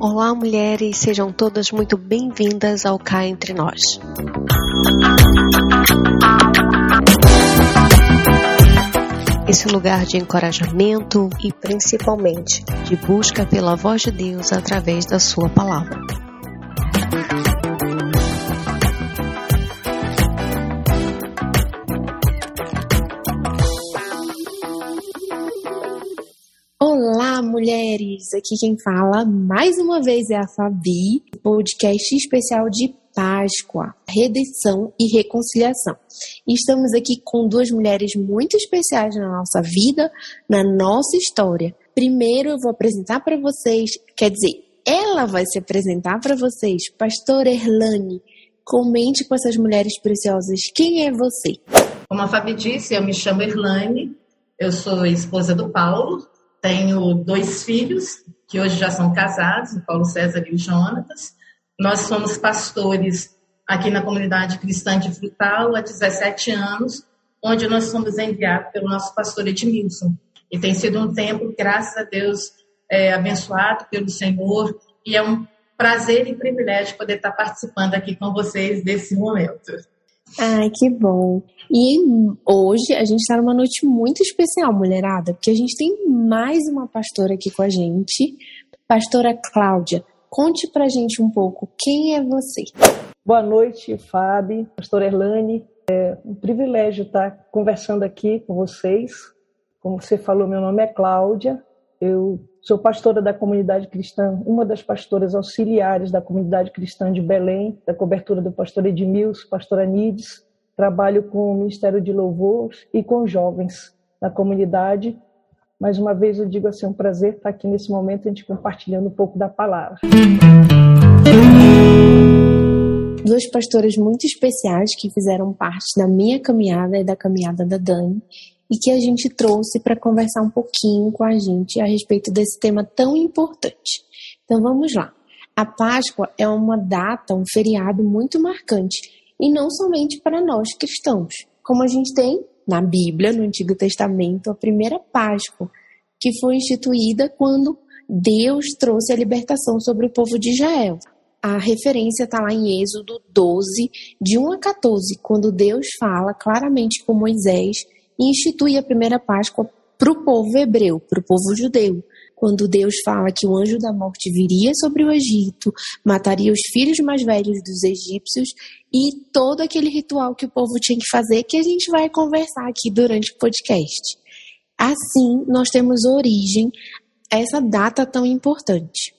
Olá, mulheres, sejam todas muito bem-vindas ao Cá Entre Nós. Esse lugar de encorajamento e principalmente de busca pela voz de Deus através da Sua palavra. Mulheres! Aqui quem fala mais uma vez é a Fabi, podcast especial de Páscoa, Redenção e Reconciliação. Estamos aqui com duas mulheres muito especiais na nossa vida, na nossa história. Primeiro eu vou apresentar para vocês, quer dizer, ela vai se apresentar para vocês, Pastora Erlane. Comente com essas mulheres preciosas quem é você. Como a Fabi disse, eu me chamo Erlane, eu sou esposa do Paulo, tenho dois filhos, que hoje já são casados, o Paulo César e o Jonatas. Nós somos pastores aqui na comunidade cristã de Frutal há 17 anos, onde nós somos enviados pelo nosso pastor Edmilson. E tem sido um tempo, graças a Deus, é, abençoado pelo Senhor, e é um prazer e privilégio poder estar participando aqui com vocês desse momento. Ai, que bom. E hoje a gente está numa noite muito especial, mulherada, porque a gente tem mais uma pastora aqui com a gente, pastora Cláudia. Conte pra gente um pouco quem é você. Boa noite, Fábio, pastora Erlane. É um privilégio estar conversando aqui com vocês. Como você falou, meu nome é Cláudia. Eu Sou pastora da comunidade cristã, uma das pastoras auxiliares da comunidade cristã de Belém, da cobertura do pastor Edmilson, pastora Nides. Trabalho com o Ministério de Louvor e com jovens na comunidade. Mais uma vez eu digo assim, é um prazer estar aqui nesse momento a gente compartilhando um pouco da palavra. Duas pastoras muito especiais que fizeram parte da minha caminhada e da caminhada da Dani e que a gente trouxe para conversar um pouquinho com a gente a respeito desse tema tão importante. Então vamos lá. A Páscoa é uma data, um feriado muito marcante, e não somente para nós cristãos. Como a gente tem na Bíblia, no Antigo Testamento, a primeira Páscoa, que foi instituída quando Deus trouxe a libertação sobre o povo de Israel. A referência está lá em Êxodo 12, de 1 a 14, quando Deus fala claramente com Moisés institui a primeira Páscoa para o povo hebreu, para o povo judeu. Quando Deus fala que o anjo da morte viria sobre o Egito, mataria os filhos mais velhos dos egípcios e todo aquele ritual que o povo tinha que fazer, que a gente vai conversar aqui durante o podcast. Assim, nós temos origem a essa data tão importante.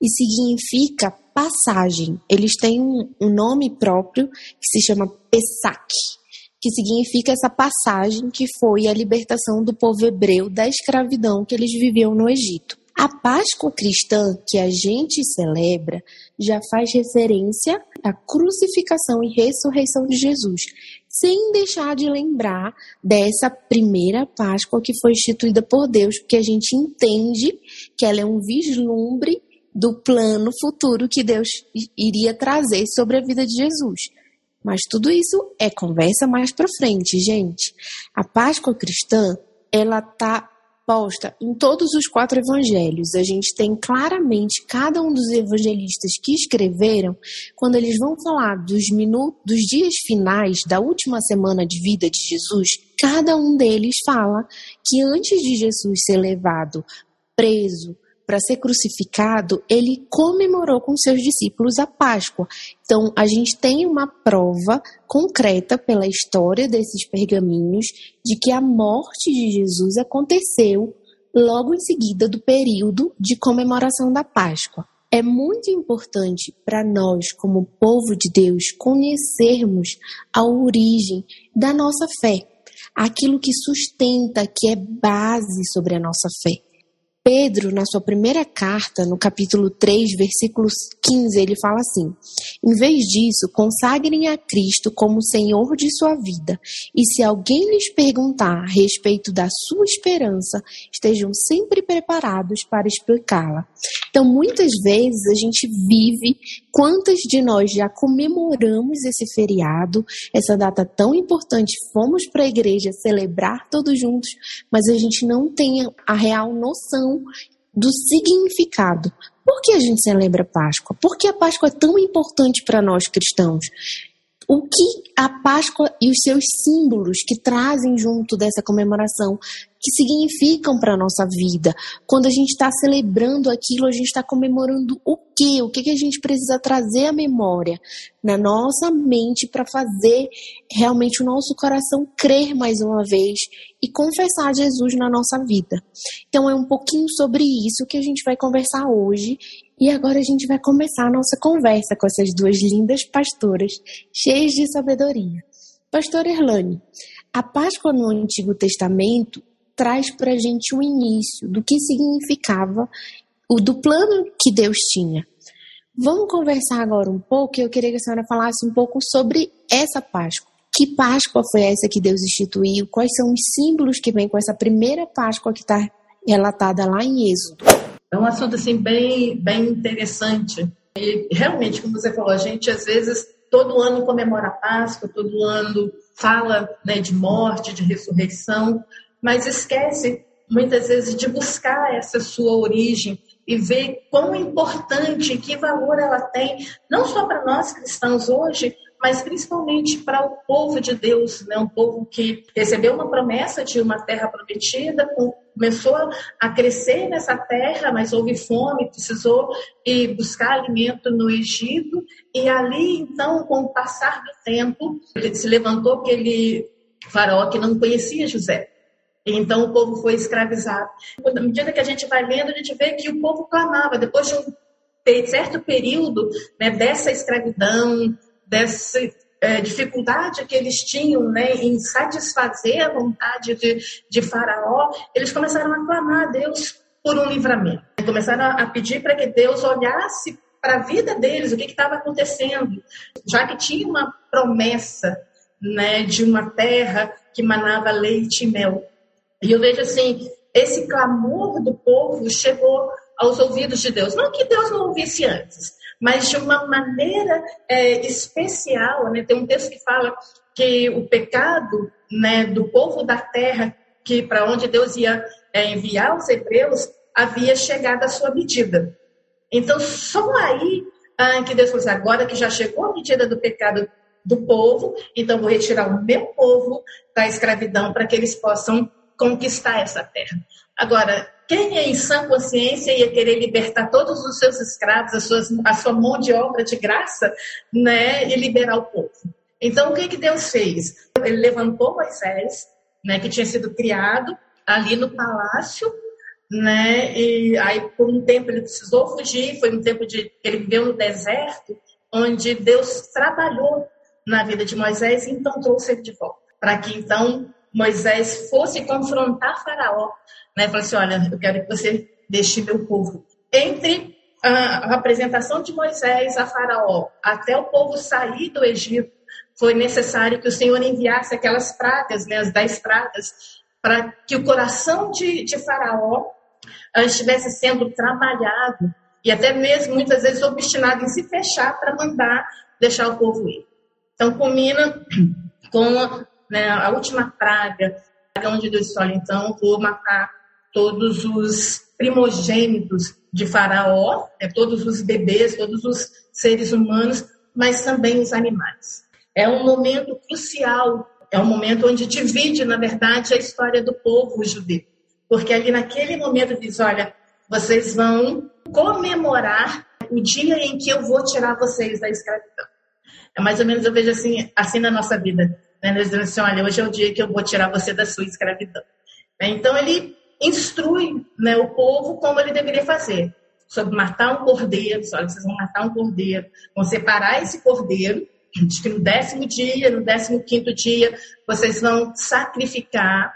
E significa passagem. Eles têm um, um nome próprio que se chama Pesach que significa essa passagem que foi a libertação do povo hebreu da escravidão que eles viviam no Egito. A Páscoa cristã que a gente celebra já faz referência à crucificação e ressurreição de Jesus, sem deixar de lembrar dessa primeira Páscoa que foi instituída por Deus, porque a gente entende que ela é um vislumbre do plano futuro que Deus iria trazer sobre a vida de Jesus. Mas tudo isso é conversa mais para frente, gente. A Páscoa cristã, ela tá posta em todos os quatro evangelhos. A gente tem claramente cada um dos evangelistas que escreveram, quando eles vão falar dos minutos, dos dias finais da última semana de vida de Jesus, cada um deles fala que antes de Jesus ser levado preso, para ser crucificado, ele comemorou com seus discípulos a Páscoa. Então, a gente tem uma prova concreta pela história desses pergaminhos de que a morte de Jesus aconteceu logo em seguida do período de comemoração da Páscoa. É muito importante para nós, como povo de Deus, conhecermos a origem da nossa fé, aquilo que sustenta, que é base sobre a nossa fé. Pedro, na sua primeira carta, no capítulo 3, versículo 15, ele fala assim: Em vez disso, consagrem a Cristo como Senhor de sua vida, e se alguém lhes perguntar a respeito da sua esperança, estejam sempre preparados para explicá-la. Então, muitas vezes a gente vive, quantas de nós já comemoramos esse feriado, essa data tão importante, fomos para a igreja celebrar todos juntos, mas a gente não tem a real noção do significado. Por que a gente celebra Páscoa? Por que a Páscoa é tão importante para nós cristãos? O que a Páscoa e os seus símbolos que trazem junto dessa comemoração que significam para a nossa vida. Quando a gente está celebrando aquilo, a gente está comemorando o quê? O que, que a gente precisa trazer à memória na nossa mente para fazer realmente o nosso coração crer mais uma vez e confessar Jesus na nossa vida. Então é um pouquinho sobre isso que a gente vai conversar hoje. E agora a gente vai começar a nossa conversa com essas duas lindas pastoras, cheias de sabedoria. Pastor Erlane, a Páscoa no Antigo Testamento traz para a gente um início do que significava o do plano que Deus tinha. Vamos conversar agora um pouco. Eu queria que a senhora falasse um pouco sobre essa Páscoa. Que Páscoa foi essa que Deus instituiu? Quais são os símbolos que vêm com essa primeira Páscoa que está relatada lá em Êxodo? É um assunto assim bem, bem interessante. E realmente, como você falou, a gente às vezes todo ano comemora a Páscoa, todo ano fala né, de morte, de ressurreição, mas esquece muitas vezes de buscar essa sua origem e ver quão importante, que valor ela tem, não só para nós cristãos hoje, mas principalmente para o povo de Deus, né? um povo que recebeu uma promessa de uma terra prometida, começou a crescer nessa terra, mas houve fome, precisou ir buscar alimento no Egito, e ali, então, com o passar do tempo, se levantou aquele faraó que não conhecia José. Então o povo foi escravizado. À medida que a gente vai lendo, a gente vê que o povo clamava, depois de um certo período né, dessa escravidão, dessa é, dificuldade que eles tinham né, em satisfazer a vontade de, de Faraó, eles começaram a clamar a Deus por um livramento. Começaram a pedir para que Deus olhasse para a vida deles, o que estava acontecendo, já que tinha uma promessa né, de uma terra que manava leite e mel. E eu vejo assim, esse clamor do povo chegou aos ouvidos de Deus. Não que Deus não ouvisse antes, mas de uma maneira é, especial. Né? Tem um texto que fala que o pecado né, do povo da terra, que para onde Deus ia é, enviar os hebreus, havia chegado à sua medida. Então, só aí ah, que Deus falou assim, agora que já chegou a medida do pecado do povo, então vou retirar o meu povo da escravidão para que eles possam conquistar essa terra. Agora, quem é em sã consciência ia querer libertar todos os seus escravos, a, suas, a sua mão de obra de graça, né, e liberar o povo? Então, o que, que Deus fez? Ele levantou Moisés, né, que tinha sido criado ali no palácio, né, e aí por um tempo ele precisou fugir, foi um tempo de ele viveu no deserto, onde Deus trabalhou na vida de Moisés e então trouxe ele de volta, para que então Moisés fosse confrontar Faraó, né? Falou assim: olha, eu quero que você deixe meu povo. Entre a apresentação de Moisés a Faraó até o povo sair do Egito, foi necessário que o Senhor enviasse aquelas pragas, né, as dez pragas, para que o coração de, de Faraó estivesse sendo trabalhado e até mesmo muitas vezes obstinado em se fechar para mandar deixar o povo ir. Então, culmina com né, a última praga, onde Deus olha, então vou matar todos os primogênitos de Faraó, né, todos os bebês, todos os seres humanos, mas também os animais. É um momento crucial, é um momento onde divide, na verdade, a história do povo judeu. Porque ali naquele momento diz, olha, vocês vão comemorar o dia em que eu vou tirar vocês da escravidão. É mais ou menos, eu vejo assim, assim na nossa vida. Né? Dizendo assim, olha, hoje é o dia que eu vou tirar você da sua escravidão. Né? Então, ele instrui né, o povo como ele deveria fazer. Sobre matar um cordeiro, olha, vocês vão matar um cordeiro, vão separar esse cordeiro, diz que no décimo dia, no décimo quinto dia, vocês vão sacrificar.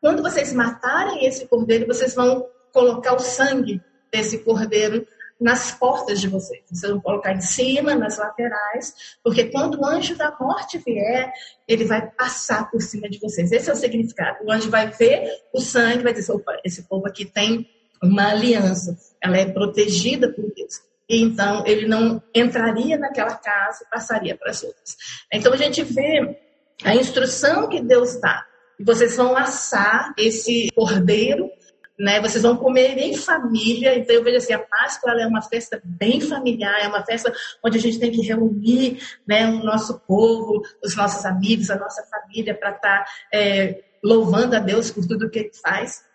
Quando vocês matarem esse cordeiro, vocês vão colocar o sangue desse cordeiro nas portas de vocês. Vocês vão colocar em cima, nas laterais, porque quando o anjo da morte vier, ele vai passar por cima de vocês. Esse é o significado. O anjo vai ver o sangue, vai dizer: opa, esse povo aqui tem uma aliança, ela é protegida por Deus. E então ele não entraria naquela casa e passaria para as outras. Então a gente vê a instrução que Deus dá. E vocês vão assar esse cordeiro né? Vocês vão comer em família. Então eu vejo assim, a Páscoa é uma festa bem familiar, é uma festa onde a gente tem que reunir, né, o nosso povo, os nossos amigos, a nossa família para estar tá, é, louvando a Deus por tudo que Ele faz.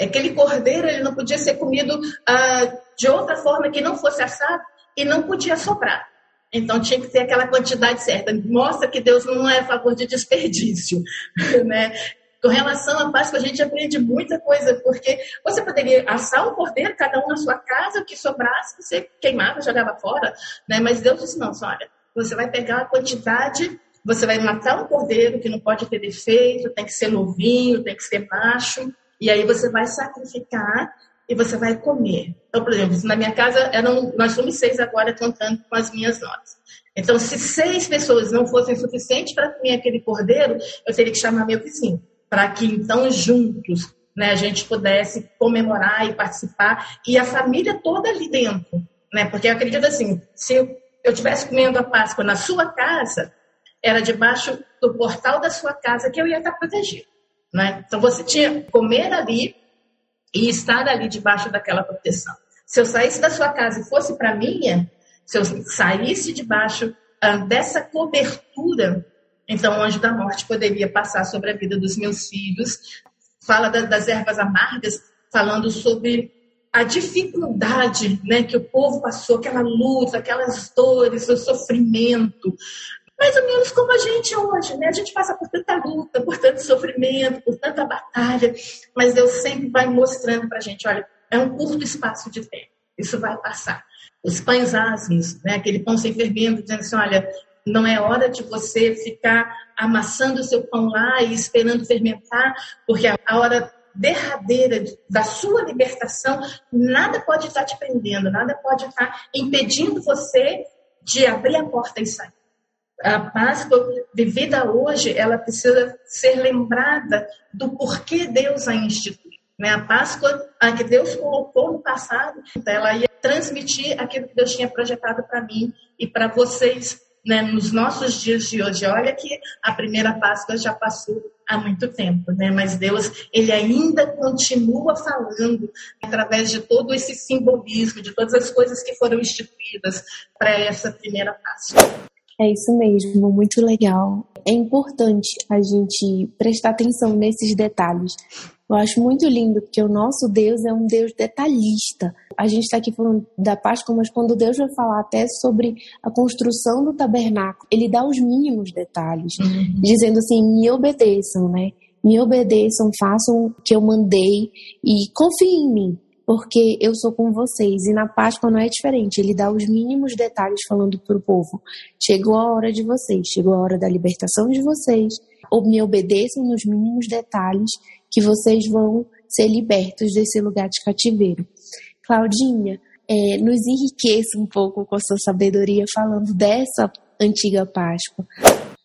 Aquele cordeiro ele não podia ser comido ah, de outra forma que não fosse assado e não podia sobrar. Então tinha que ter aquela quantidade certa. Mostra que Deus não é a favor de desperdício, né? Com relação à Páscoa, a gente aprende muita coisa, porque você poderia assar um cordeiro, cada um na sua casa, o que sobrasse, você queimava, jogava fora, né? Mas Deus disse, não, olha, você vai pegar a quantidade, você vai matar um cordeiro que não pode ter defeito, tem que ser novinho, tem que ser macho, e aí você vai sacrificar e você vai comer. Então, por exemplo, na minha casa, eram, nós somos seis agora contando com as minhas notas. Então, se seis pessoas não fossem suficientes para comer aquele cordeiro, eu teria que chamar meu vizinho para que então juntos né, a gente pudesse comemorar e participar e a família toda ali dentro, né? Porque eu acredito assim, se eu estivesse comendo a Páscoa na sua casa, era debaixo do portal da sua casa que eu ia estar protegido, né? Então você tinha que comer ali e estar ali debaixo daquela proteção. Se eu saísse da sua casa e fosse para minha, se eu saísse debaixo ah, dessa cobertura então, o anjo da morte poderia passar sobre a vida dos meus filhos. Fala das ervas amargas, falando sobre a dificuldade né, que o povo passou, aquela luta, aquelas dores, o sofrimento. Mais ou menos como a gente hoje, né? A gente passa por tanta luta, por tanto sofrimento, por tanta batalha, mas Deus sempre vai mostrando para a gente: olha, é um curto espaço de tempo, isso vai passar. Os pães asmos, né? aquele pão sem fermento, dizendo assim: olha, não é hora de você ficar amassando o seu pão lá e esperando fermentar, porque a hora derradeira da sua libertação, nada pode estar te prendendo, nada pode estar impedindo você de abrir a porta e sair. A Páscoa vivida hoje, ela precisa ser lembrada do porquê Deus a instituiu. Né? A Páscoa, a que Deus colocou no passado, ela ia transmitir aquilo que Deus tinha projetado para mim e para vocês né, nos nossos dias de hoje. Olha que a primeira Páscoa já passou há muito tempo, né? Mas Deus, ele ainda continua falando através de todo esse simbolismo, de todas as coisas que foram instituídas para essa primeira Páscoa. É isso mesmo, muito legal. É importante a gente prestar atenção nesses detalhes, eu acho muito lindo, porque o nosso Deus é um Deus detalhista. A gente está aqui falando da Páscoa, mas quando Deus vai falar até sobre a construção do tabernáculo, ele dá os mínimos detalhes, uhum. dizendo assim: me obedeçam, né? Me obedeçam, façam o que eu mandei e confiem em mim, porque eu sou com vocês. E na Páscoa não é diferente, ele dá os mínimos detalhes falando para o povo: chegou a hora de vocês, chegou a hora da libertação de vocês, ou me obedeçam nos mínimos detalhes que vocês vão ser libertos desse lugar de cativeiro. Claudinha, é, nos enriqueça um pouco com a sua sabedoria falando dessa antiga Páscoa.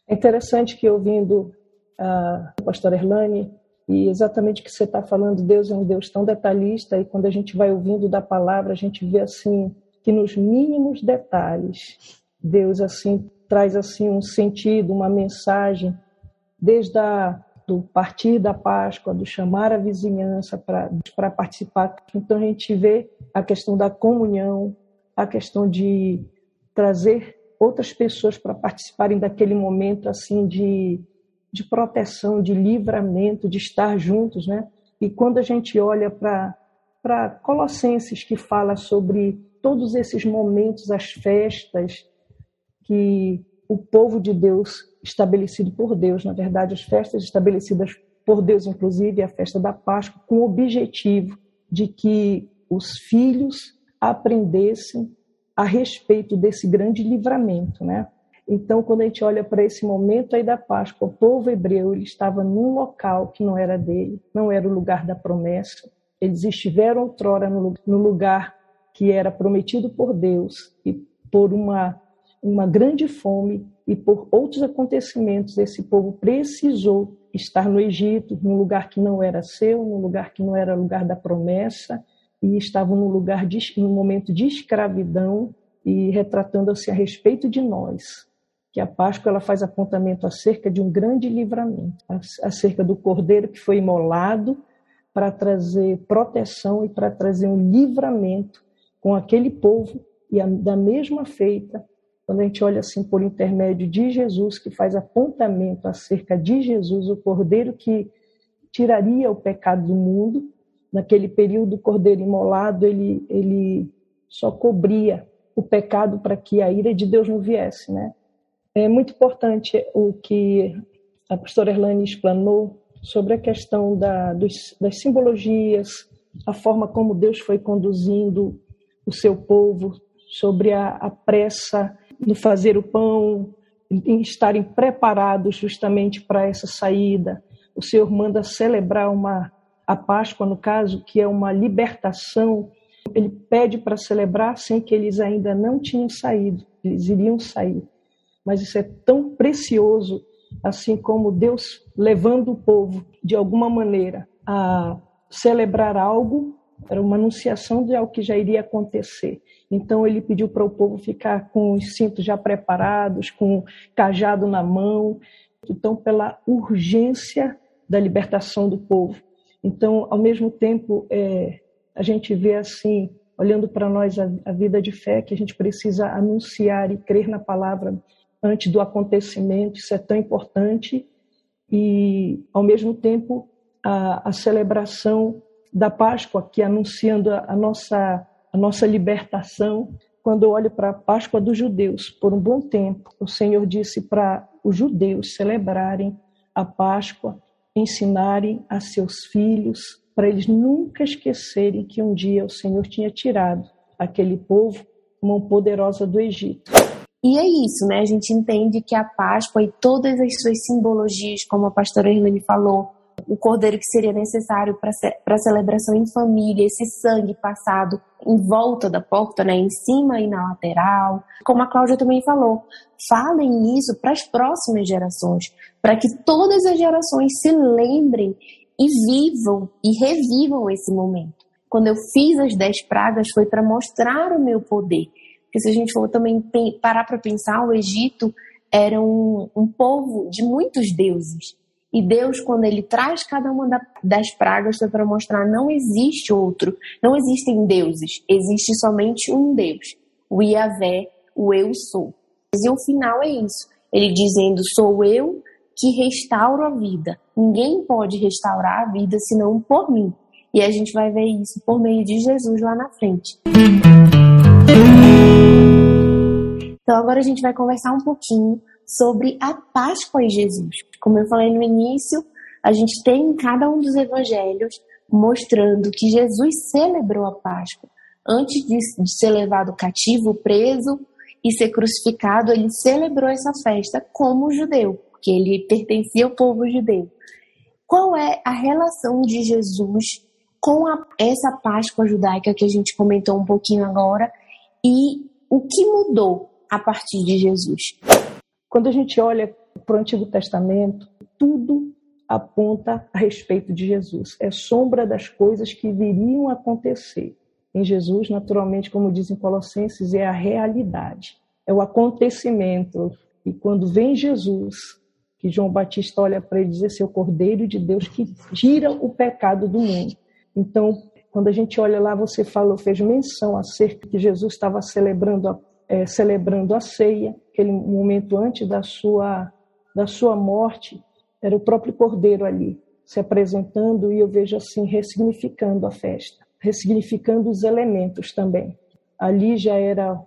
É interessante que ouvindo a pastora Erlane, e exatamente o que você está falando, Deus é um Deus tão detalhista, e quando a gente vai ouvindo da palavra, a gente vê assim, que nos mínimos detalhes, Deus assim traz assim um sentido, uma mensagem, desde a do partir da Páscoa, do chamar a vizinhança para participar. Então a gente vê a questão da comunhão, a questão de trazer outras pessoas para participarem daquele momento assim de, de proteção, de livramento, de estar juntos, né? E quando a gente olha para Colossenses que fala sobre todos esses momentos, as festas que o povo de Deus estabelecido por Deus, na verdade, as festas estabelecidas por Deus, inclusive a festa da Páscoa, com o objetivo de que os filhos aprendessem a respeito desse grande livramento, né? Então, quando a gente olha para esse momento aí da Páscoa, o povo hebreu ele estava num local que não era dele, não era o lugar da promessa, Eles estiveram outrora no lugar que era prometido por Deus e por uma, uma grande fome e por outros acontecimentos, esse povo precisou estar no Egito, num lugar que não era seu, num lugar que não era lugar da promessa, e estavam num lugar de, num momento de escravidão e retratando-se a respeito de nós, que a Páscoa ela faz apontamento acerca de um grande livramento, acerca do cordeiro que foi imolado para trazer proteção e para trazer um livramento com aquele povo e a, da mesma feita quando a gente olha assim por intermédio de Jesus, que faz apontamento acerca de Jesus, o cordeiro que tiraria o pecado do mundo, naquele período o cordeiro imolado, ele, ele só cobria o pecado para que a ira de Deus não viesse, né? É muito importante o que a pastora Erlane explanou sobre a questão da, dos, das simbologias, a forma como Deus foi conduzindo o seu povo, sobre a, a pressa no fazer o pão, em estarem preparados justamente para essa saída. O Senhor manda celebrar uma a Páscoa, no caso, que é uma libertação. Ele pede para celebrar sem que eles ainda não tinham saído, eles iriam sair. Mas isso é tão precioso, assim como Deus levando o povo de alguma maneira a celebrar algo, era uma anunciação de algo que já iria acontecer. Então ele pediu para o povo ficar com os cintos já preparados, com cajado na mão. Então, pela urgência da libertação do povo. Então, ao mesmo tempo, é, a gente vê assim, olhando para nós a, a vida de fé, que a gente precisa anunciar e crer na palavra antes do acontecimento, isso é tão importante. E, ao mesmo tempo, a, a celebração da Páscoa, que anunciando a, a nossa a nossa libertação. Quando eu olho para a Páscoa dos judeus, por um bom tempo, o Senhor disse para os judeus celebrarem a Páscoa, ensinarem a seus filhos, para eles nunca esquecerem que um dia o Senhor tinha tirado aquele povo, mão poderosa do Egito. E é isso, né? A gente entende que a Páscoa e todas as suas simbologias, como a pastora Irlene falou, o cordeiro que seria necessário para a celebração em família, esse sangue passado em volta da porta, né, em cima e na lateral. Como a Cláudia também falou, falem isso para as próximas gerações, para que todas as gerações se lembrem e vivam e revivam esse momento. Quando eu fiz as dez pragas foi para mostrar o meu poder. Porque se a gente for também parar para pensar, o Egito era um, um povo de muitos deuses. E Deus, quando ele traz cada uma das pragas, foi para mostrar não existe outro, não existem deuses, existe somente um Deus, o Iavé, o eu sou. E o final é isso, ele dizendo: sou eu que restauro a vida. Ninguém pode restaurar a vida senão por mim. E a gente vai ver isso por meio de Jesus lá na frente. Então agora a gente vai conversar um pouquinho sobre a Páscoa em Jesus. Como eu falei no início, a gente tem em cada um dos evangelhos mostrando que Jesus celebrou a Páscoa. Antes de ser levado cativo, preso e ser crucificado, ele celebrou essa festa como judeu, porque ele pertencia ao povo judeu. Qual é a relação de Jesus com a, essa Páscoa judaica que a gente comentou um pouquinho agora e o que mudou a partir de Jesus? Quando a gente olha para o Antigo Testamento, tudo aponta a respeito de Jesus. É sombra das coisas que viriam a acontecer. Em Jesus, naturalmente, como dizem Colossenses, é a realidade, é o acontecimento. E quando vem Jesus, que João Batista olha para ele e diz: Esse é o Cordeiro de Deus que tira o pecado do mundo. Então, quando a gente olha lá, você falou, fez menção acerca que Jesus estava celebrando a é, celebrando a ceia, aquele momento antes da sua, da sua morte, era o próprio cordeiro ali se apresentando e eu vejo assim ressignificando a festa, ressignificando os elementos também. Ali já era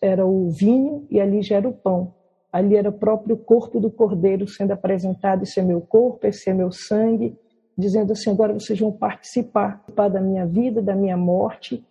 era o vinho e ali já era o pão. Ali era o próprio corpo do cordeiro sendo apresentado, esse é meu corpo, esse é meu sangue, dizendo assim, agora vocês vão participar da minha vida, da minha morte,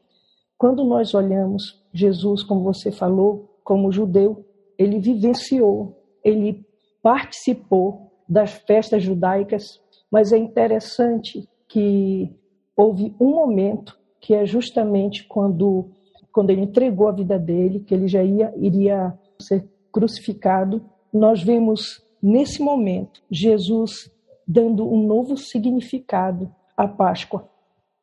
quando nós olhamos Jesus, como você falou, como judeu, ele vivenciou, ele participou das festas judaicas, mas é interessante que houve um momento que é justamente quando, quando ele entregou a vida dele, que ele já ia, iria ser crucificado. Nós vemos nesse momento Jesus dando um novo significado à Páscoa.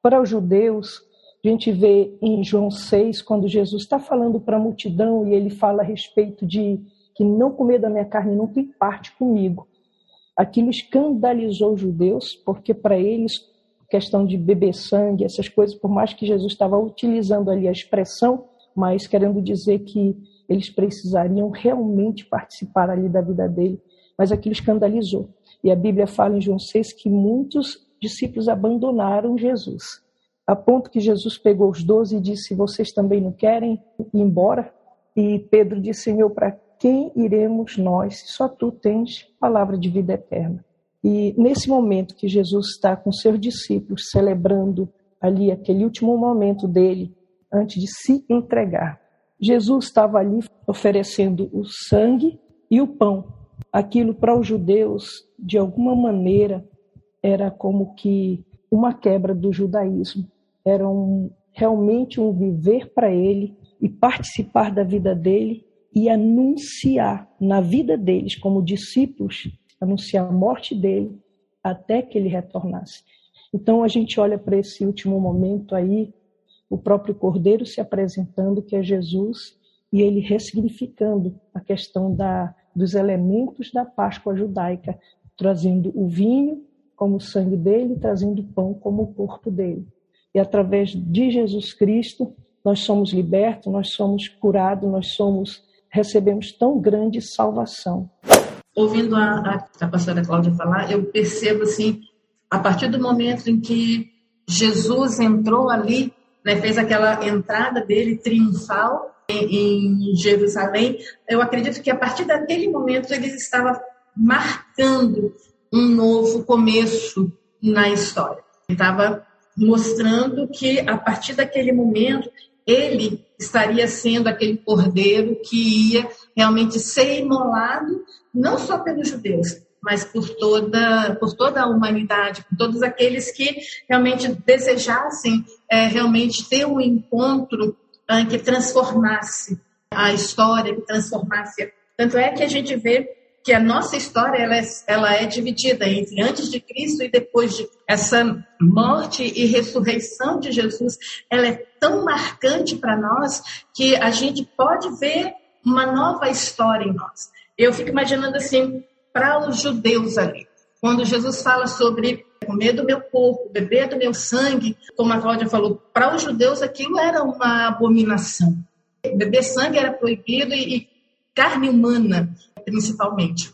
Para os judeus, a gente vê em João 6, quando Jesus está falando para a multidão e ele fala a respeito de que não comer da minha carne não tem parte comigo. Aquilo escandalizou os judeus, porque para eles, questão de beber sangue, essas coisas, por mais que Jesus estava utilizando ali a expressão, mas querendo dizer que eles precisariam realmente participar ali da vida dele, mas aquilo escandalizou. E a Bíblia fala em João 6 que muitos discípulos abandonaram Jesus a ponto que Jesus pegou os doze e disse: Vocês também não querem ir embora? E Pedro disse: Senhor, para quem iremos nós só tu tens palavra de vida eterna? E nesse momento que Jesus está com seus discípulos celebrando ali aquele último momento dele, antes de se entregar, Jesus estava ali oferecendo o sangue e o pão. Aquilo para os judeus, de alguma maneira, era como que uma quebra do judaísmo era um, realmente um viver para ele e participar da vida dele e anunciar na vida deles como discípulos, anunciar a morte dele até que ele retornasse. Então a gente olha para esse último momento aí, o próprio Cordeiro se apresentando, que é Jesus, e ele ressignificando a questão da, dos elementos da Páscoa judaica, trazendo o vinho como o sangue dele, trazendo o pão como o corpo dele. E através de Jesus Cristo, nós somos libertos, nós somos curados, nós somos recebemos tão grande salvação. Ouvindo a, a, pastora Cláudia falar, eu percebo assim, a partir do momento em que Jesus entrou ali, né, fez aquela entrada dele triunfal em, em Jerusalém, eu acredito que a partir daquele momento ele estava marcando um novo começo na história. Ele estava mostrando que a partir daquele momento ele estaria sendo aquele cordeiro que ia realmente ser imolado não só pelos judeus, mas por toda, por toda a humanidade, por todos aqueles que realmente desejassem é, realmente ter um encontro é, que transformasse a história, que transformasse. Tanto é que a gente vê que a nossa história ela é, ela é dividida entre antes de Cristo e depois de essa morte e ressurreição de Jesus. Ela é tão marcante para nós que a gente pode ver uma nova história em nós. Eu fico imaginando assim, para os judeus ali, quando Jesus fala sobre comer do meu corpo, beber do meu sangue, como a Cláudia falou, para os judeus aquilo era uma abominação. Beber sangue era proibido e, e carne humana principalmente.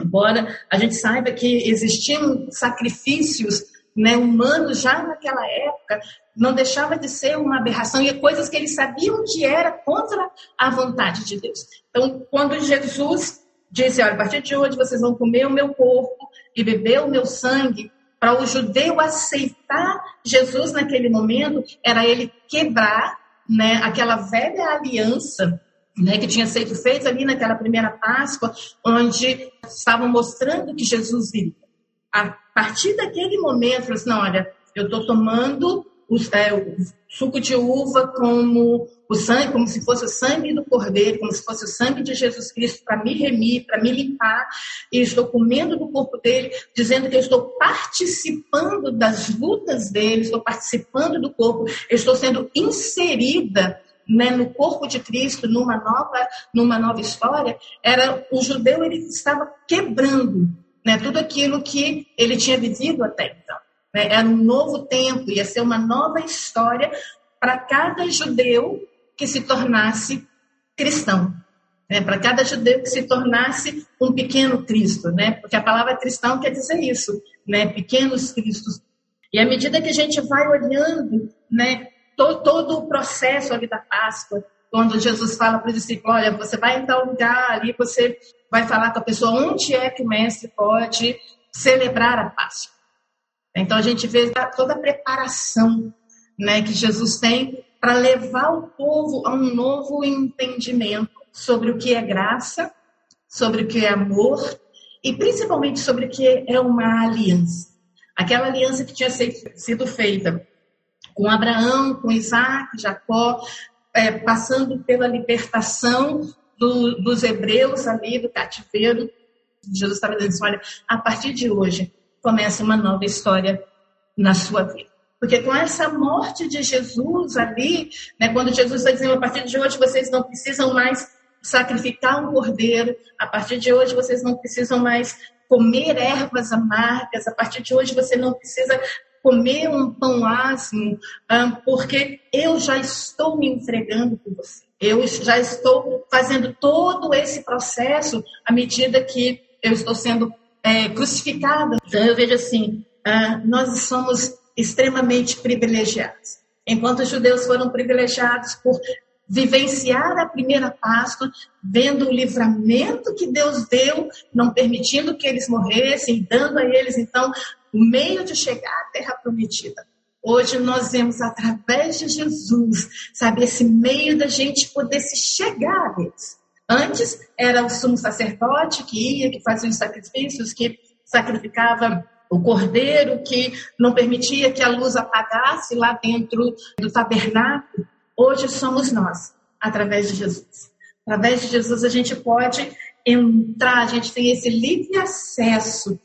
Embora a gente saiba que existiam sacrifícios né, humanos já naquela época, não deixava de ser uma aberração e coisas que eles sabiam que era contra a vontade de Deus. Então, quando Jesus disse: Olha, a partir de hoje vocês vão comer o meu corpo e beber o meu sangue, para o judeu aceitar Jesus naquele momento, era ele quebrar né, aquela velha aliança né, que tinha sido feita ali naquela primeira Páscoa, onde estavam mostrando que Jesus viria. A partir daquele momento, falou assim, não, olha, eu estou tomando o, é, o, suco de uva como o sangue, como se fosse o sangue do Cordeiro, como se fosse o sangue de Jesus Cristo para me remir, para me limpar, e estou comendo do corpo dele, dizendo que eu estou participando das lutas dele, estou participando do corpo, estou sendo inserida né, no corpo de Cristo, numa nova, numa nova história, era o judeu ele estava quebrando né, tudo aquilo que ele tinha vivido até então. Né? Era um novo tempo, ia ser uma nova história para cada judeu que se tornasse cristão. Né? Para cada judeu que se tornasse um pequeno Cristo, né? porque a palavra cristão quer dizer isso, né? pequenos Cristos. E à medida que a gente vai olhando né, todo, todo o processo ali da Páscoa, quando Jesus fala para o discípulo, olha, você vai em tal lugar ali, você vai falar com a pessoa onde é que o mestre pode celebrar a Páscoa. Então a gente vê toda a preparação né, que Jesus tem para levar o povo a um novo entendimento sobre o que é graça, sobre o que é amor e principalmente sobre o que é uma aliança. Aquela aliança que tinha sido feita com Abraão, com Isaac, Jacó, é, passando pela libertação do, dos hebreus ali do cativeiro. Jesus estava dizendo assim, olha, a partir de hoje começa uma nova história na sua vida. Porque com essa morte de Jesus ali, né, quando Jesus está dizendo, a partir de hoje vocês não precisam mais sacrificar um cordeiro, a partir de hoje vocês não precisam mais comer ervas amargas, a partir de hoje você não precisa comer um pão asmo, porque eu já estou me entregando por você. Eu já estou fazendo todo esse processo à medida que eu estou sendo é, crucificada. Então eu vejo assim, nós somos extremamente privilegiados. Enquanto os judeus foram privilegiados por vivenciar a primeira Páscoa, vendo o livramento que Deus deu, não permitindo que eles morressem, dando a eles então o meio de chegar à terra prometida. Hoje nós vemos através de Jesus, sabe, esse meio da gente poder se chegar a Deus. Antes era o sumo sacerdote que ia, que fazia os sacrifícios, que sacrificava o cordeiro, que não permitia que a luz apagasse lá dentro do tabernáculo. Hoje somos nós, através de Jesus. Através de Jesus a gente pode entrar, a gente tem esse livre acesso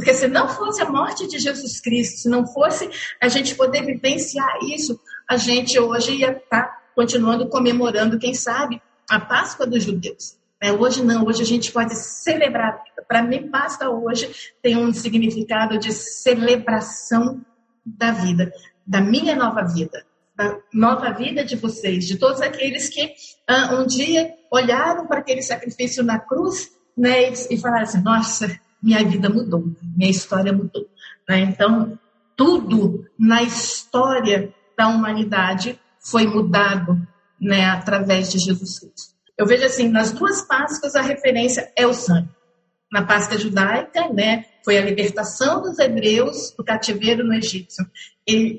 porque se não fosse a morte de Jesus Cristo, se não fosse a gente poder vivenciar isso, a gente hoje ia estar tá continuando comemorando, quem sabe, a Páscoa dos judeus. É, hoje não, hoje a gente pode celebrar. Para mim, Páscoa hoje tem um significado de celebração da vida, da minha nova vida, da nova vida de vocês, de todos aqueles que ah, um dia olharam para aquele sacrifício na cruz né, e, e falaram assim: nossa, minha vida mudou, minha história mudou. Né? Então, tudo na história da humanidade foi mudado né, através de Jesus Cristo. Eu vejo assim, nas duas Páscoas a referência é o sangue. Na Páscoa judaica, né, foi a libertação dos hebreus do cativeiro no Egito. E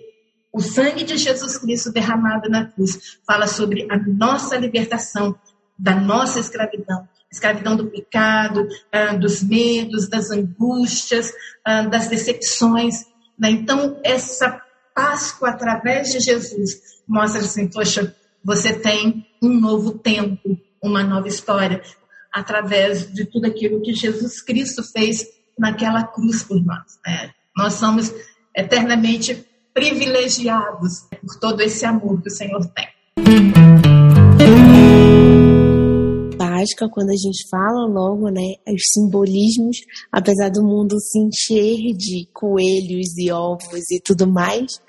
o sangue de Jesus Cristo derramado na cruz fala sobre a nossa libertação da nossa escravidão, escravidão do pecado, ah, dos medos, das angústias, ah, das decepções. Né? Então, essa Páscoa, através de Jesus, mostra assim: poxa, você tem um novo tempo, uma nova história, através de tudo aquilo que Jesus Cristo fez naquela cruz por nós. Né? Nós somos eternamente privilegiados por todo esse amor que o Senhor tem. Quando a gente fala logo, né, os simbolismos, apesar do mundo se encher de coelhos e ovos e tudo mais,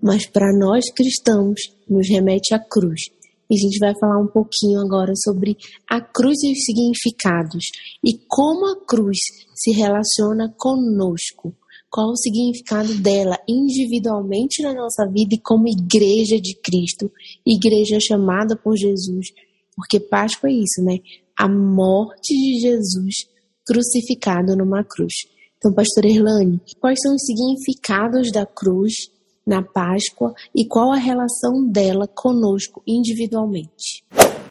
mas para nós cristãos nos remete à cruz. E a gente vai falar um pouquinho agora sobre a cruz e os significados e como a cruz se relaciona conosco. Qual o significado dela individualmente na nossa vida e como igreja de Cristo, igreja chamada por Jesus porque Páscoa é isso, né? A morte de Jesus crucificado numa cruz. Então, pastor Erlane, quais são os significados da cruz na Páscoa e qual a relação dela conosco individualmente?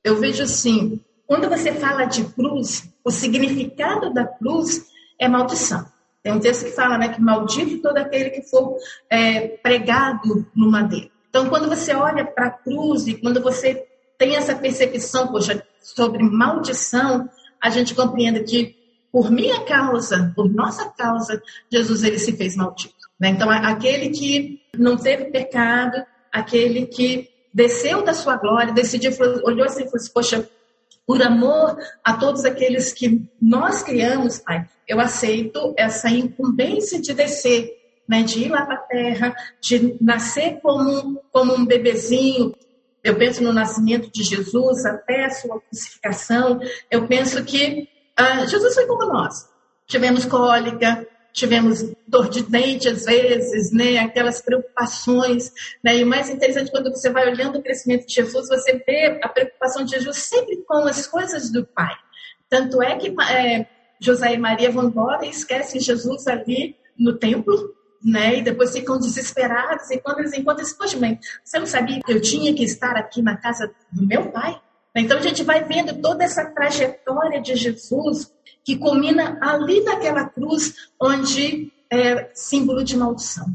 Eu vejo assim, quando você fala de cruz, o significado da cruz é maldição. Tem um texto que fala né, que maldito todo aquele que for é, pregado no madeiro. Então, quando você olha para a cruz e quando você tem essa percepção, poxa, sobre maldição, a gente compreende que por minha causa, por nossa causa, Jesus ele se fez maldito. Né? Então, aquele que não teve pecado, aquele que desceu da sua glória, decidiu, olhou assim e falou assim, poxa, por amor a todos aqueles que nós criamos, Pai, eu aceito essa incumbência de descer, né, de ir lá para a terra, de nascer como, como um bebezinho, eu penso no nascimento de Jesus até a sua crucificação. Eu penso que uh, Jesus foi como nós. Tivemos cólica, tivemos dor de dente às vezes, né? Aquelas preocupações, né? E o mais interessante quando você vai olhando o crescimento de Jesus, você vê a preocupação de Jesus sempre com as coisas do Pai. Tanto é que é, José e Maria vão embora e esquecem Jesus ali no templo, né? E depois ficam desesperados. E quando eles encontram, eles poxa, mãe, você não sabia que eu tinha que estar aqui na casa do meu pai? Então a gente vai vendo toda essa trajetória de Jesus que culmina ali naquela cruz, onde é símbolo de maldição.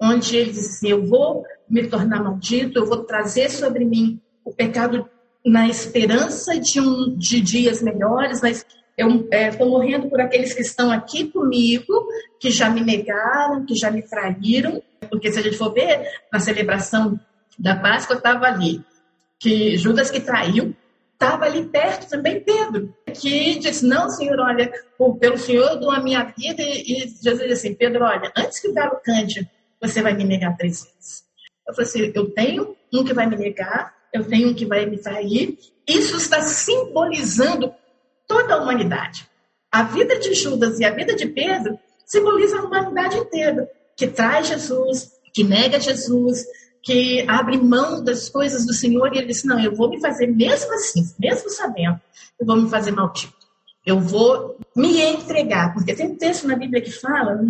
onde ele diz assim: Eu vou me tornar maldito, eu vou trazer sobre mim o pecado na esperança de, um, de dias melhores, mas eu estou é, morrendo por aqueles que estão aqui comigo, que já me negaram, que já me traíram, porque se a gente for ver na celebração da Páscoa, estava ali que Judas que traiu, estava ali perto também Pedro, que disse, não, Senhor, olha, pelo Senhor eu dou a minha vida, e Jesus disse assim, Pedro, olha, antes que o galo cante, você vai me negar três vezes. Eu falei assim, eu tenho um que vai me negar, eu tenho um que vai me trair. Isso está simbolizando toda a humanidade. A vida de Judas e a vida de Pedro simbolizam a humanidade inteira, que traz Jesus, que nega Jesus, que abre mão das coisas do Senhor e ele diz: Não, eu vou me fazer mesmo assim, mesmo sabendo, eu vou me fazer maldito. Eu vou me entregar, porque tem um texto na Bíblia que fala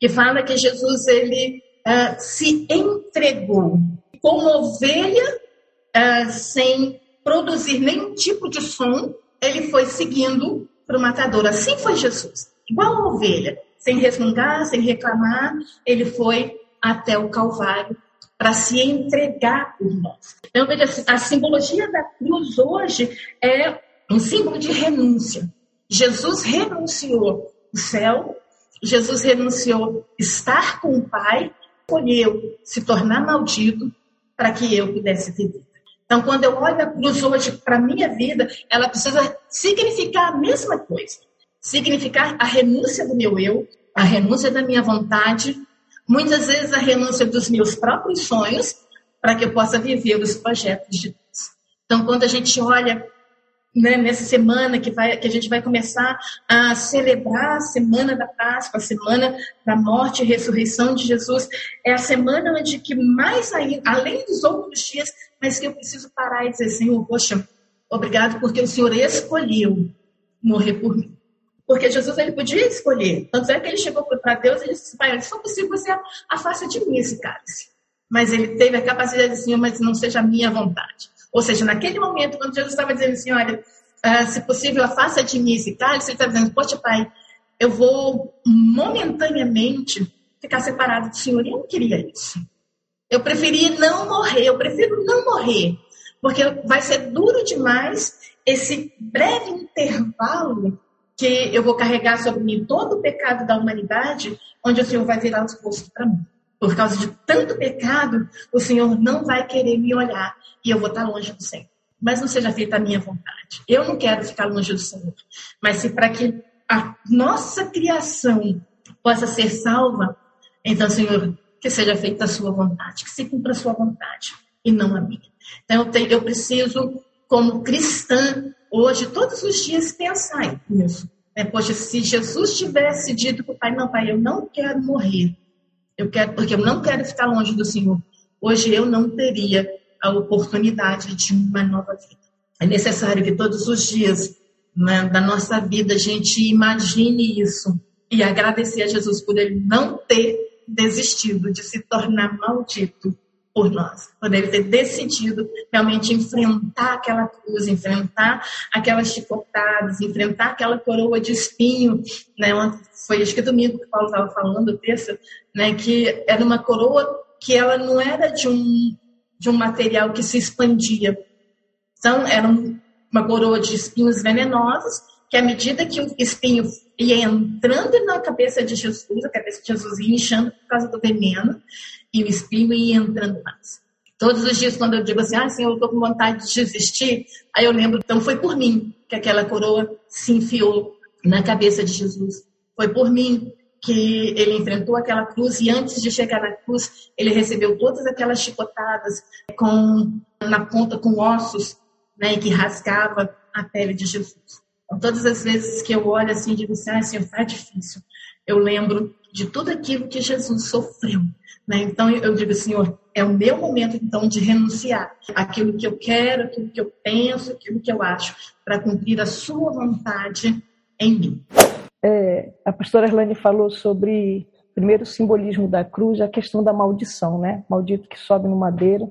que fala que Jesus ele uh, se entregou como ovelha uh, sem produzir nenhum tipo de som, ele foi seguindo para o matador. Assim foi Jesus. Igual a ovelha, sem resmungar, sem reclamar, ele foi até o Calvário para se entregar por nós. Então, veja, a simbologia da cruz hoje é um símbolo de renúncia. Jesus renunciou o céu, Jesus renunciou estar com o Pai, escolheu se tornar maldito para que eu pudesse vida. Então, quando eu olho a cruz hoje para a minha vida, ela precisa significar a mesma coisa. Significar a renúncia do meu eu, a renúncia da minha vontade, muitas vezes a renúncia dos meus próprios sonhos, para que eu possa viver os projetos de Deus. Então, quando a gente olha né, nessa semana que, vai, que a gente vai começar a celebrar a semana da Páscoa, a semana da morte e ressurreição de Jesus, é a semana onde que mais ainda, além dos outros dias, mas que eu preciso parar e dizer, Senhor, poxa, obrigado porque o Senhor escolheu morrer por mim. Porque Jesus ele podia escolher. Tanto é que ele chegou para Deus e disse, Pai, for possível, você afasta de mim esse cálice. Mas ele teve a capacidade de dizer, Senhor, mas não seja a minha vontade. Ou seja, naquele momento, quando Jesus estava dizendo assim, olha, uh, se possível, afasta de mim esse cálice, ele está dizendo, poxa, Pai, eu vou momentaneamente ficar separado do Senhor. Eu não queria isso. Eu preferi não morrer, eu prefiro não morrer, porque vai ser duro demais esse breve intervalo que eu vou carregar sobre mim todo o pecado da humanidade, onde o Senhor vai virar os rostos para mim. Por causa de tanto pecado, o Senhor não vai querer me olhar e eu vou estar longe do Senhor. Mas não seja feita a minha vontade. Eu não quero ficar longe do Senhor. Mas se para que a nossa criação possa ser salva, então, Senhor, que seja feita a sua vontade, que se cumpra a sua vontade e não a minha. Então, eu, tenho, eu preciso, como cristã, hoje, todos os dias, pensar nisso. Poxa, se Jesus tivesse dito para o Pai, não, Pai, eu não quero morrer, eu quero, porque eu não quero ficar longe do Senhor, hoje eu não teria a oportunidade de uma nova vida. É necessário que todos os dias né, da nossa vida a gente imagine isso e agradecer a Jesus por ele não ter desistido de se tornar maldito por nós, por ele ter decidido realmente enfrentar aquela cruz, enfrentar aquelas chicotadas, enfrentar aquela coroa de espinho, né? Foi acho que domingo que Paulo estava falando, o texto, né? Que era uma coroa que ela não era de um de um material que se expandia, então era uma coroa de espinhos venenosos que à medida que o espinho ia entrando na cabeça de Jesus, a cabeça de Jesus ia inchando por causa do veneno, e o espinho ia entrando mais. Todos os dias, quando eu digo assim, ah, Senhor, eu estou com vontade de desistir, aí eu lembro, então foi por mim que aquela coroa se enfiou na cabeça de Jesus. Foi por mim que ele enfrentou aquela cruz e antes de chegar na cruz, ele recebeu todas aquelas chicotadas com na ponta com ossos, né, que rasgava a pele de Jesus. Então, todas as vezes que eu olho assim e digo assim, ah, Senhor, tá difícil, eu lembro de tudo aquilo que Jesus sofreu. Né? Então eu digo, Senhor, é o meu momento então de renunciar aquilo que eu quero, aquilo que eu penso, aquilo que eu acho, para cumprir a sua vontade em mim. É, a pastora Erlane falou sobre primeiro o simbolismo da cruz, a questão da maldição, né? Maldito que sobe no madeira.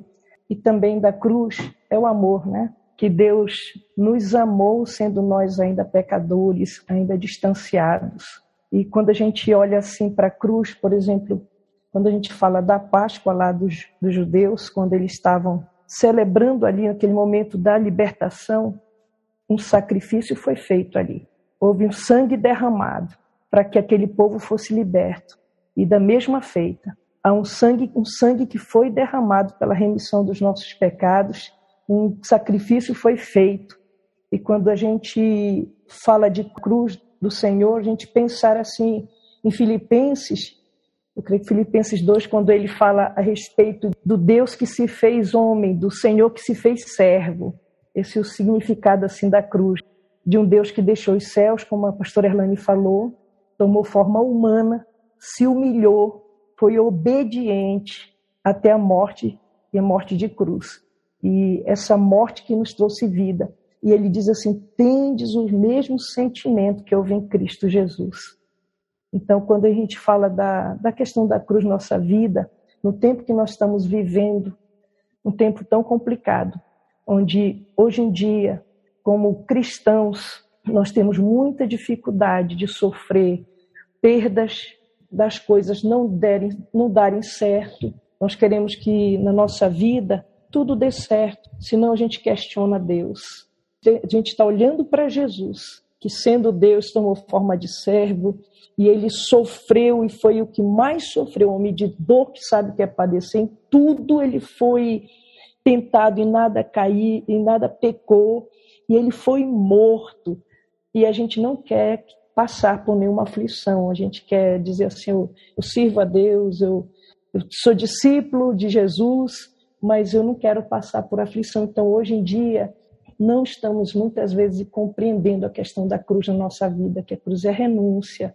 E também da cruz é o amor, né? que Deus nos amou sendo nós ainda pecadores, ainda distanciados. E quando a gente olha assim para a cruz, por exemplo, quando a gente fala da Páscoa lá dos, dos judeus, quando eles estavam celebrando ali naquele momento da libertação, um sacrifício foi feito ali. Houve um sangue derramado para que aquele povo fosse liberto. E da mesma feita, há um sangue, um sangue que foi derramado pela remissão dos nossos pecados, um sacrifício foi feito. E quando a gente fala de cruz do Senhor, a gente pensar assim em Filipenses, eu creio que Filipenses 2, quando ele fala a respeito do Deus que se fez homem, do Senhor que se fez servo. Esse é o significado assim da cruz, de um Deus que deixou os céus, como a pastora Erlane falou, tomou forma humana, se humilhou, foi obediente até a morte e a morte de cruz. E essa morte que nos trouxe vida. E ele diz assim: tendes o mesmo sentimento que houve em Cristo Jesus. Então, quando a gente fala da, da questão da cruz nossa vida, no tempo que nós estamos vivendo, um tempo tão complicado, onde hoje em dia, como cristãos, nós temos muita dificuldade de sofrer perdas das coisas não derem, não darem certo. Nós queremos que na nossa vida tudo dê certo, senão a gente questiona Deus. A gente está olhando para Jesus, que sendo Deus tomou forma de servo, e ele sofreu e foi o que mais sofreu, homem de dor que sabe que é padecer, em tudo ele foi tentado e nada cair, e nada pecou, e ele foi morto. E a gente não quer passar por nenhuma aflição, a gente quer dizer assim: eu, eu sirvo a Deus, eu, eu sou discípulo de Jesus, mas eu não quero passar por aflição. Então, hoje em dia, não estamos muitas vezes compreendendo a questão da cruz na nossa vida, que a cruz é renúncia,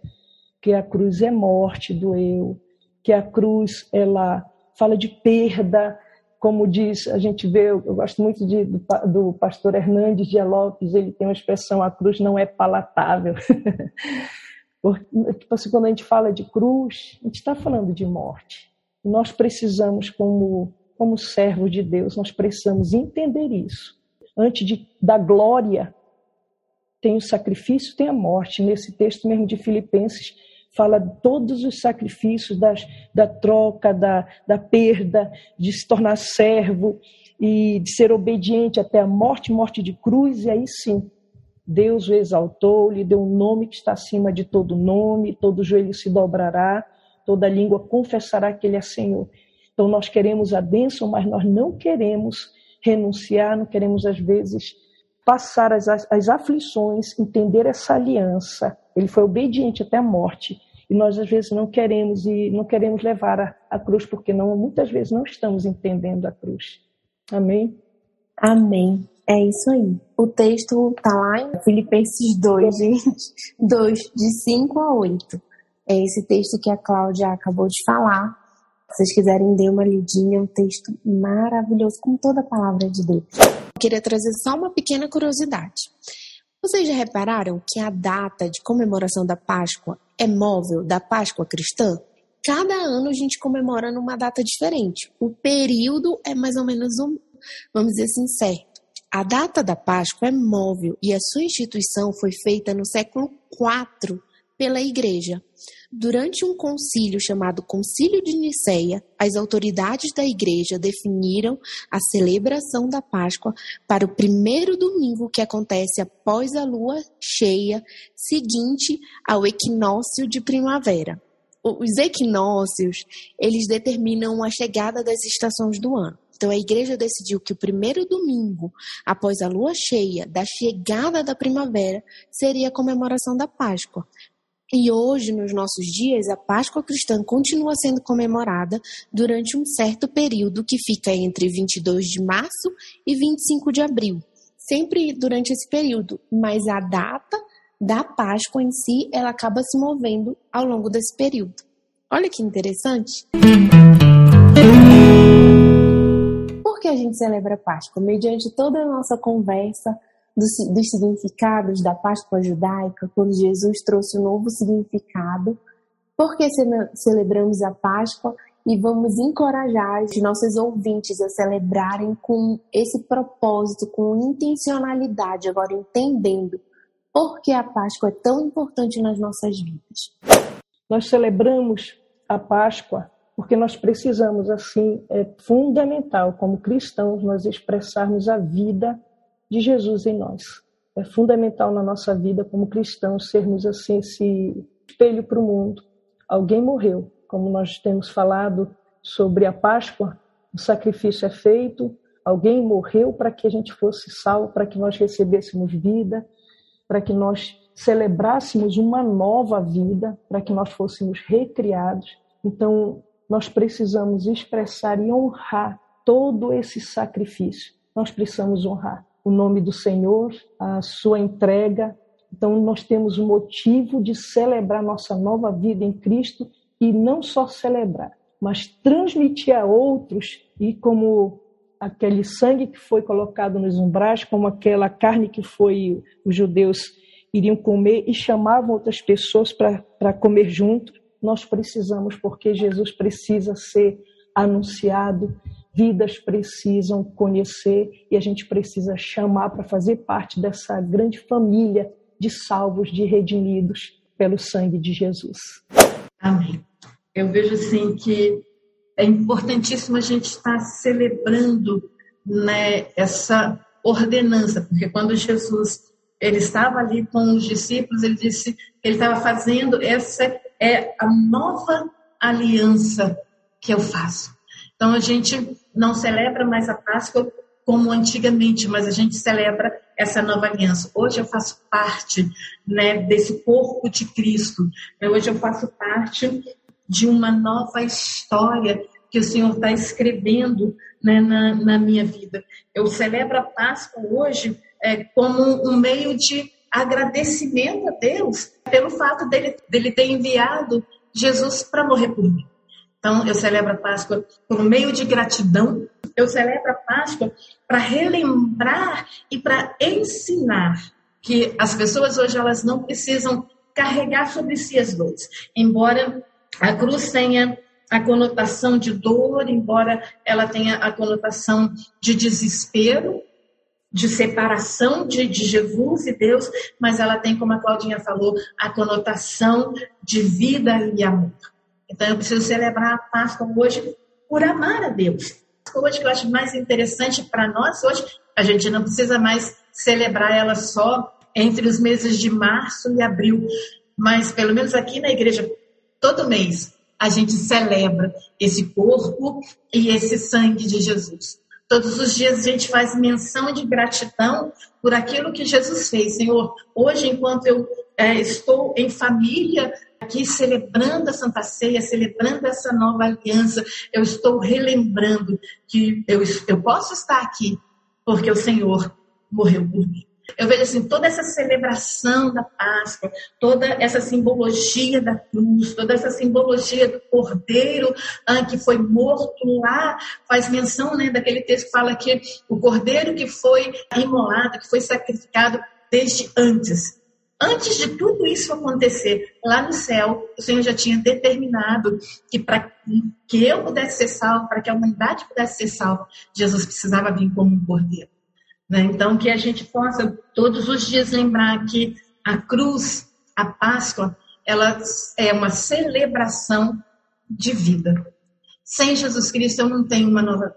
que a cruz é morte do eu, que a cruz ela fala de perda, como diz, a gente vê, eu gosto muito de, do, do pastor Hernandes de Lopes, ele tem uma expressão, a cruz não é palatável. Porque, tipo assim, quando a gente fala de cruz, a gente está falando de morte. Nós precisamos, como, como servos de Deus, nós precisamos entender isso. Antes de, da glória, tem o sacrifício, tem a morte. Nesse texto mesmo de Filipenses, fala todos os sacrifícios das, da troca, da, da perda, de se tornar servo e de ser obediente até a morte, morte de cruz, e aí sim, Deus o exaltou, lhe deu um nome que está acima de todo nome, todo joelho se dobrará, toda língua confessará que Ele é Senhor. Então nós queremos a bênção, mas nós não queremos renunciar, não queremos às vezes passar as, as aflições, entender essa aliança. Ele foi obediente até a morte e nós às vezes não queremos e não queremos levar a, a cruz porque não muitas vezes não estamos entendendo a cruz. Amém. Amém. É isso aí. O texto está lá em Filipenses 2, gente. 2, de 5 a 8. É esse texto que a Cláudia acabou de falar. Se vocês quiserem dar uma lidinha, um texto maravilhoso, com toda a palavra de Deus. Eu queria trazer só uma pequena curiosidade. Vocês já repararam que a data de comemoração da Páscoa é móvel da Páscoa cristã? Cada ano a gente comemora numa data diferente. O período é mais ou menos um, vamos dizer assim, certo. A data da Páscoa é móvel e a sua instituição foi feita no século IV pela Igreja. Durante um concílio chamado Concílio de Nicéia, as autoridades da Igreja definiram a celebração da Páscoa para o primeiro domingo que acontece após a lua cheia, seguinte ao equinócio de primavera. Os equinócios, eles determinam a chegada das estações do ano. Então a igreja decidiu que o primeiro domingo após a lua cheia da chegada da primavera seria a comemoração da Páscoa, e hoje, nos nossos dias, a Páscoa cristã continua sendo comemorada durante um certo período que fica entre 22 de março e 25 de abril. Sempre durante esse período, mas a data da Páscoa em si, ela acaba se movendo ao longo desse período. Olha que interessante. Por que a gente celebra a Páscoa? Mediante toda a nossa conversa dos, dos significados da Páscoa judaica, quando Jesus trouxe um novo significado. Porque celebramos a Páscoa e vamos encorajar os nossos ouvintes a celebrarem com esse propósito, com intencionalidade, agora entendendo por que a Páscoa é tão importante nas nossas vidas. Nós celebramos a Páscoa porque nós precisamos, assim, é fundamental, como cristãos, nós expressarmos a vida de Jesus em nós. É fundamental na nossa vida, como cristãos, sermos, assim, esse espelho para o mundo. Alguém morreu, como nós temos falado sobre a Páscoa, o sacrifício é feito, alguém morreu para que a gente fosse salvo, para que nós recebêssemos vida, para que nós celebrássemos uma nova vida, para que nós fôssemos recriados. Então, nós precisamos expressar e honrar todo esse sacrifício. Nós precisamos honrar o nome do Senhor, a sua entrega. Então, nós temos um motivo de celebrar nossa nova vida em Cristo e não só celebrar, mas transmitir a outros e como aquele sangue que foi colocado nos umbrais, como aquela carne que foi os judeus iriam comer e chamavam outras pessoas para comer junto nós precisamos, porque Jesus precisa ser anunciado, vidas precisam conhecer e a gente precisa chamar para fazer parte dessa grande família de salvos, de redimidos pelo sangue de Jesus. Amém. Eu vejo assim que é importantíssimo a gente estar celebrando né, essa ordenança, porque quando Jesus ele estava ali com os discípulos, ele disse que ele estava fazendo essa é a nova aliança que eu faço. Então a gente não celebra mais a Páscoa como antigamente, mas a gente celebra essa nova aliança. Hoje eu faço parte né, desse corpo de Cristo. Hoje eu faço parte de uma nova história que o Senhor está escrevendo né, na, na, minha vida. Eu celebro a Páscoa hoje é, como um meio de agradecimento a Deus pelo fato dele, dele ter enviado Jesus para morrer por mim. Então, eu celebro a Páscoa por meio de gratidão, eu celebro a Páscoa para relembrar e para ensinar que as pessoas hoje elas não precisam carregar sobre si as dores. Embora a cruz tenha a conotação de dor, embora ela tenha a conotação de desespero, de separação de, de, Jesus e Deus, mas ela tem, como a Claudinha falou, a conotação de vida e amor. Então eu preciso celebrar a Páscoa hoje por amar a Deus. Hoje que eu acho mais interessante para nós, hoje a gente não precisa mais celebrar ela só entre os meses de março e abril, mas pelo menos aqui na igreja, todo mês a gente celebra esse corpo e esse sangue de Jesus. Todos os dias a gente faz menção de gratidão por aquilo que Jesus fez. Senhor, hoje, enquanto eu é, estou em família, aqui celebrando a Santa Ceia, celebrando essa nova aliança, eu estou relembrando que eu, eu posso estar aqui porque o Senhor morreu por mim. Eu vejo assim, toda essa celebração da Páscoa, toda essa simbologia da cruz, toda essa simbologia do cordeiro ah, que foi morto lá, faz menção né, daquele texto que fala que o cordeiro que foi imolado, que foi sacrificado desde antes. Antes de tudo isso acontecer, lá no céu, o Senhor já tinha determinado que para que eu pudesse ser salvo, para que a humanidade pudesse ser salva, Jesus precisava vir como um cordeiro. Né? Então, que a gente possa todos os dias lembrar que a cruz, a Páscoa, ela é uma celebração de vida. Sem Jesus Cristo, eu não tenho uma nova.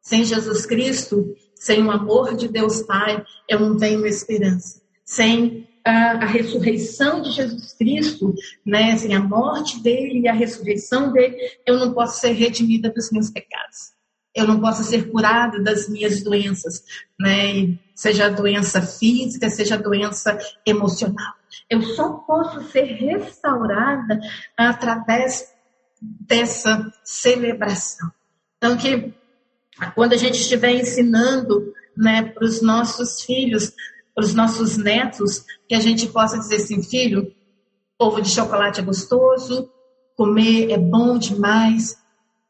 Sem Jesus Cristo, sem o amor de Deus Pai, eu não tenho esperança. Sem a, a, ressurreição de Jesus Cristo, né, sem a morte dele e a ressurreição dele, eu não posso ser redimida dos meus pecados eu não posso ser curada das minhas doenças, né? Seja doença física, seja doença emocional. Eu só posso ser restaurada através dessa celebração. Então, que quando a gente estiver ensinando né, para os nossos filhos, para os nossos netos, que a gente possa dizer assim, filho, ovo de chocolate é gostoso, comer é bom demais,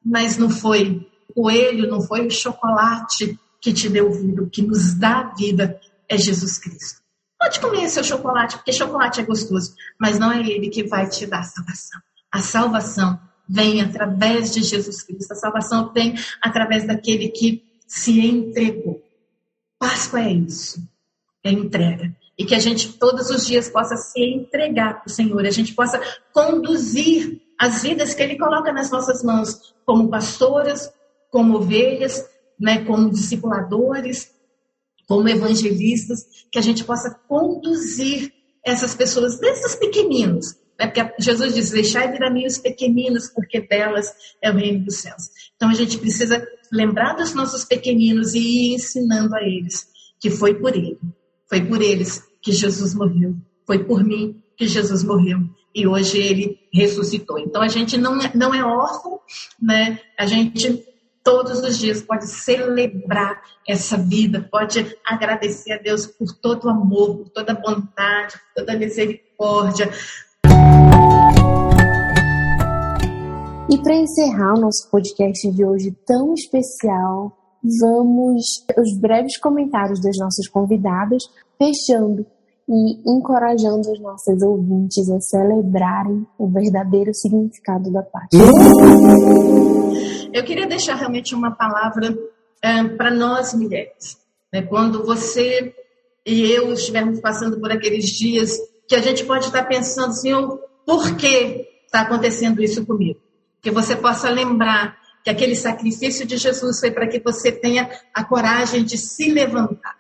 mas não foi coelho, não foi o chocolate que te deu vida. O que nos dá vida é Jesus Cristo. Pode comer seu chocolate, porque chocolate é gostoso, mas não é ele que vai te dar salvação. A salvação vem através de Jesus Cristo. A salvação vem através daquele que se entregou. Páscoa é isso, entrega. E que a gente todos os dias possa se entregar para o Senhor, a gente possa conduzir as vidas que Ele coloca nas nossas mãos, como pastoras, como ovelhas, né, como discipuladores, como evangelistas, que a gente possa conduzir essas pessoas, desses pequeninos, né, porque Jesus diz: Deixai vir a mim os pequeninos, porque delas é o reino dos céus. Então a gente precisa lembrar dos nossos pequeninos e ir ensinando a eles que foi por ele, foi por eles que Jesus morreu, foi por mim que Jesus morreu e hoje ele ressuscitou. Então a gente não é, não é órfão, né? A gente todos os dias pode celebrar essa vida, pode agradecer a Deus por todo o amor, por toda a bondade, por toda a misericórdia. E para encerrar o nosso podcast de hoje tão especial, vamos os breves comentários das nossas convidadas, fechando e encorajando os nossos ouvintes a celebrarem o verdadeiro significado da paz. Eu queria deixar realmente uma palavra é, para nós mulheres. Né? Quando você e eu estivermos passando por aqueles dias que a gente pode estar pensando, Senhor, por que está acontecendo isso comigo? Que você possa lembrar que aquele sacrifício de Jesus foi para que você tenha a coragem de se levantar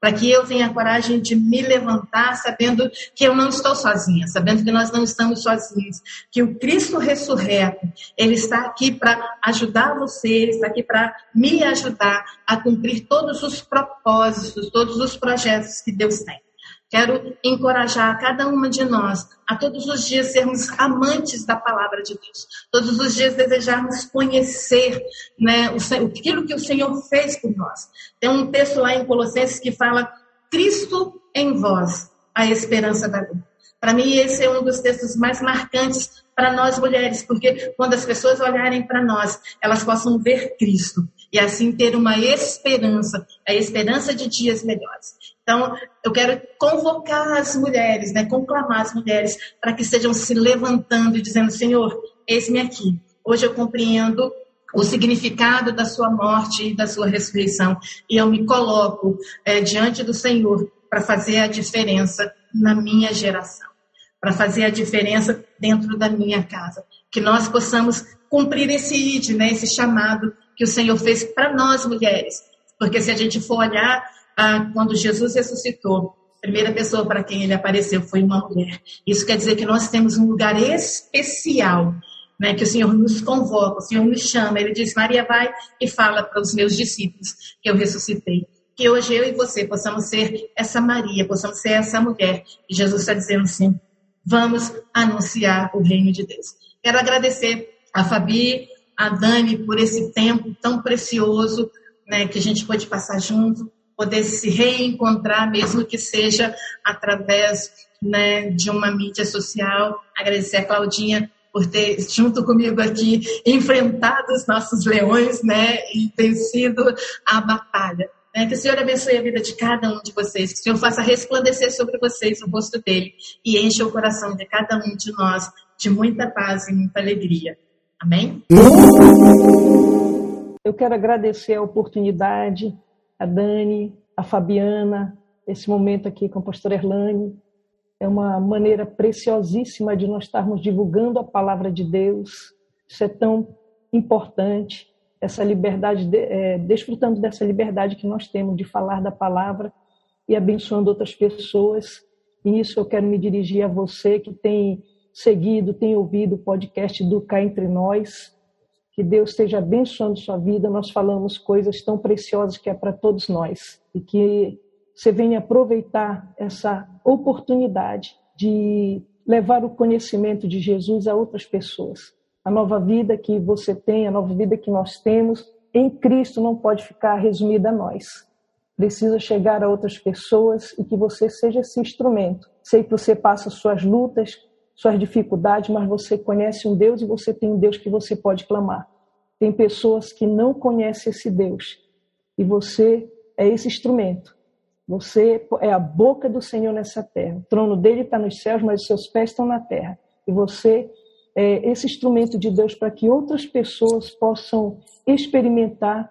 para que eu tenha a coragem de me levantar sabendo que eu não estou sozinha, sabendo que nós não estamos sozinhos, que o Cristo ressurreto, ele está aqui para ajudar você, ele está aqui para me ajudar a cumprir todos os propósitos, todos os projetos que Deus tem. Quero encorajar cada uma de nós a todos os dias sermos amantes da palavra de Deus. Todos os dias desejarmos conhecer né, o, aquilo que o Senhor fez por nós. Tem um texto lá em Colossenses que fala: Cristo em vós, a esperança da vida. Para mim, esse é um dos textos mais marcantes para nós mulheres, porque quando as pessoas olharem para nós, elas possam ver Cristo e assim ter uma esperança, a esperança de dias melhores. Então, eu quero convocar as mulheres, né, conclamar as mulheres para que estejam se levantando e dizendo: Senhor, eis-me aqui. Hoje eu compreendo o significado da sua morte e da sua ressurreição e eu me coloco é, diante do Senhor para fazer a diferença na minha geração, para fazer a diferença dentro da minha casa. Que nós possamos cumprir esse id, né, esse chamado que o Senhor fez para nós mulheres. Porque se a gente for olhar quando Jesus ressuscitou, a primeira pessoa para quem ele apareceu foi uma mulher. Isso quer dizer que nós temos um lugar especial, né, que o Senhor nos convoca, o Senhor nos chama. Ele diz: Maria, vai e fala para os meus discípulos que eu ressuscitei. Que hoje eu e você possamos ser essa Maria, possamos ser essa mulher. E Jesus está dizendo assim: vamos anunciar o reino de Deus. Quero agradecer a Fabi, a Dani por esse tempo tão precioso né, que a gente pôde passar junto poder se reencontrar, mesmo que seja através né, de uma mídia social. Agradecer a Claudinha por ter, junto comigo aqui, enfrentado os nossos leões, né, e tem sido a batalha. Né? Que o Senhor abençoe a vida de cada um de vocês, que o Senhor faça resplandecer sobre vocês o rosto dele e encha o coração de cada um de nós de muita paz e muita alegria. Amém? Eu quero agradecer a oportunidade a Dani, a Fabiana, esse momento aqui com a pastora Erlane. É uma maneira preciosíssima de nós estarmos divulgando a palavra de Deus. Isso é tão importante, essa liberdade, é, desfrutando dessa liberdade que nós temos de falar da palavra e abençoando outras pessoas. E isso eu quero me dirigir a você que tem seguido, tem ouvido o podcast do Cá Entre Nós. Que Deus esteja abençoando sua vida. Nós falamos coisas tão preciosas que é para todos nós. E que você venha aproveitar essa oportunidade de levar o conhecimento de Jesus a outras pessoas. A nova vida que você tem, a nova vida que nós temos em Cristo não pode ficar resumida a nós. Precisa chegar a outras pessoas e que você seja esse instrumento. Sei que você passa suas lutas, suas dificuldades, mas você conhece um Deus e você tem um Deus que você pode clamar. Tem pessoas que não conhecem esse Deus e você é esse instrumento. Você é a boca do Senhor nessa terra. O trono dele está nos céus, mas os seus pés estão na terra. E você é esse instrumento de Deus para que outras pessoas possam experimentar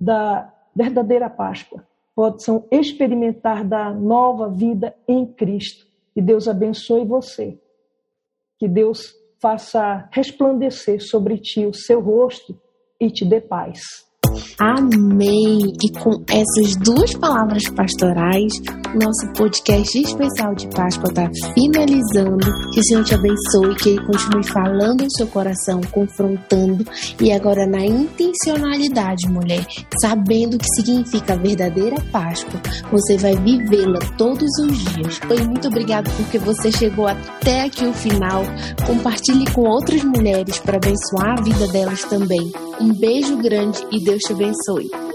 da verdadeira Páscoa, possam experimentar da nova vida em Cristo. E Deus abençoe você que Deus faça resplandecer sobre ti o seu rosto e te dê paz. Amém! E com essas duas palavras pastorais, nosso podcast especial de Páscoa está finalizando. Que o Senhor te abençoe, que Ele continue falando no seu coração, confrontando e agora na intencionalidade, mulher, sabendo o que significa a verdadeira Páscoa, você vai vivê-la todos os dias. E muito obrigado porque você chegou até aqui o final. Compartilhe com outras mulheres para abençoar a vida delas também. Um beijo grande e Deus te abençoe.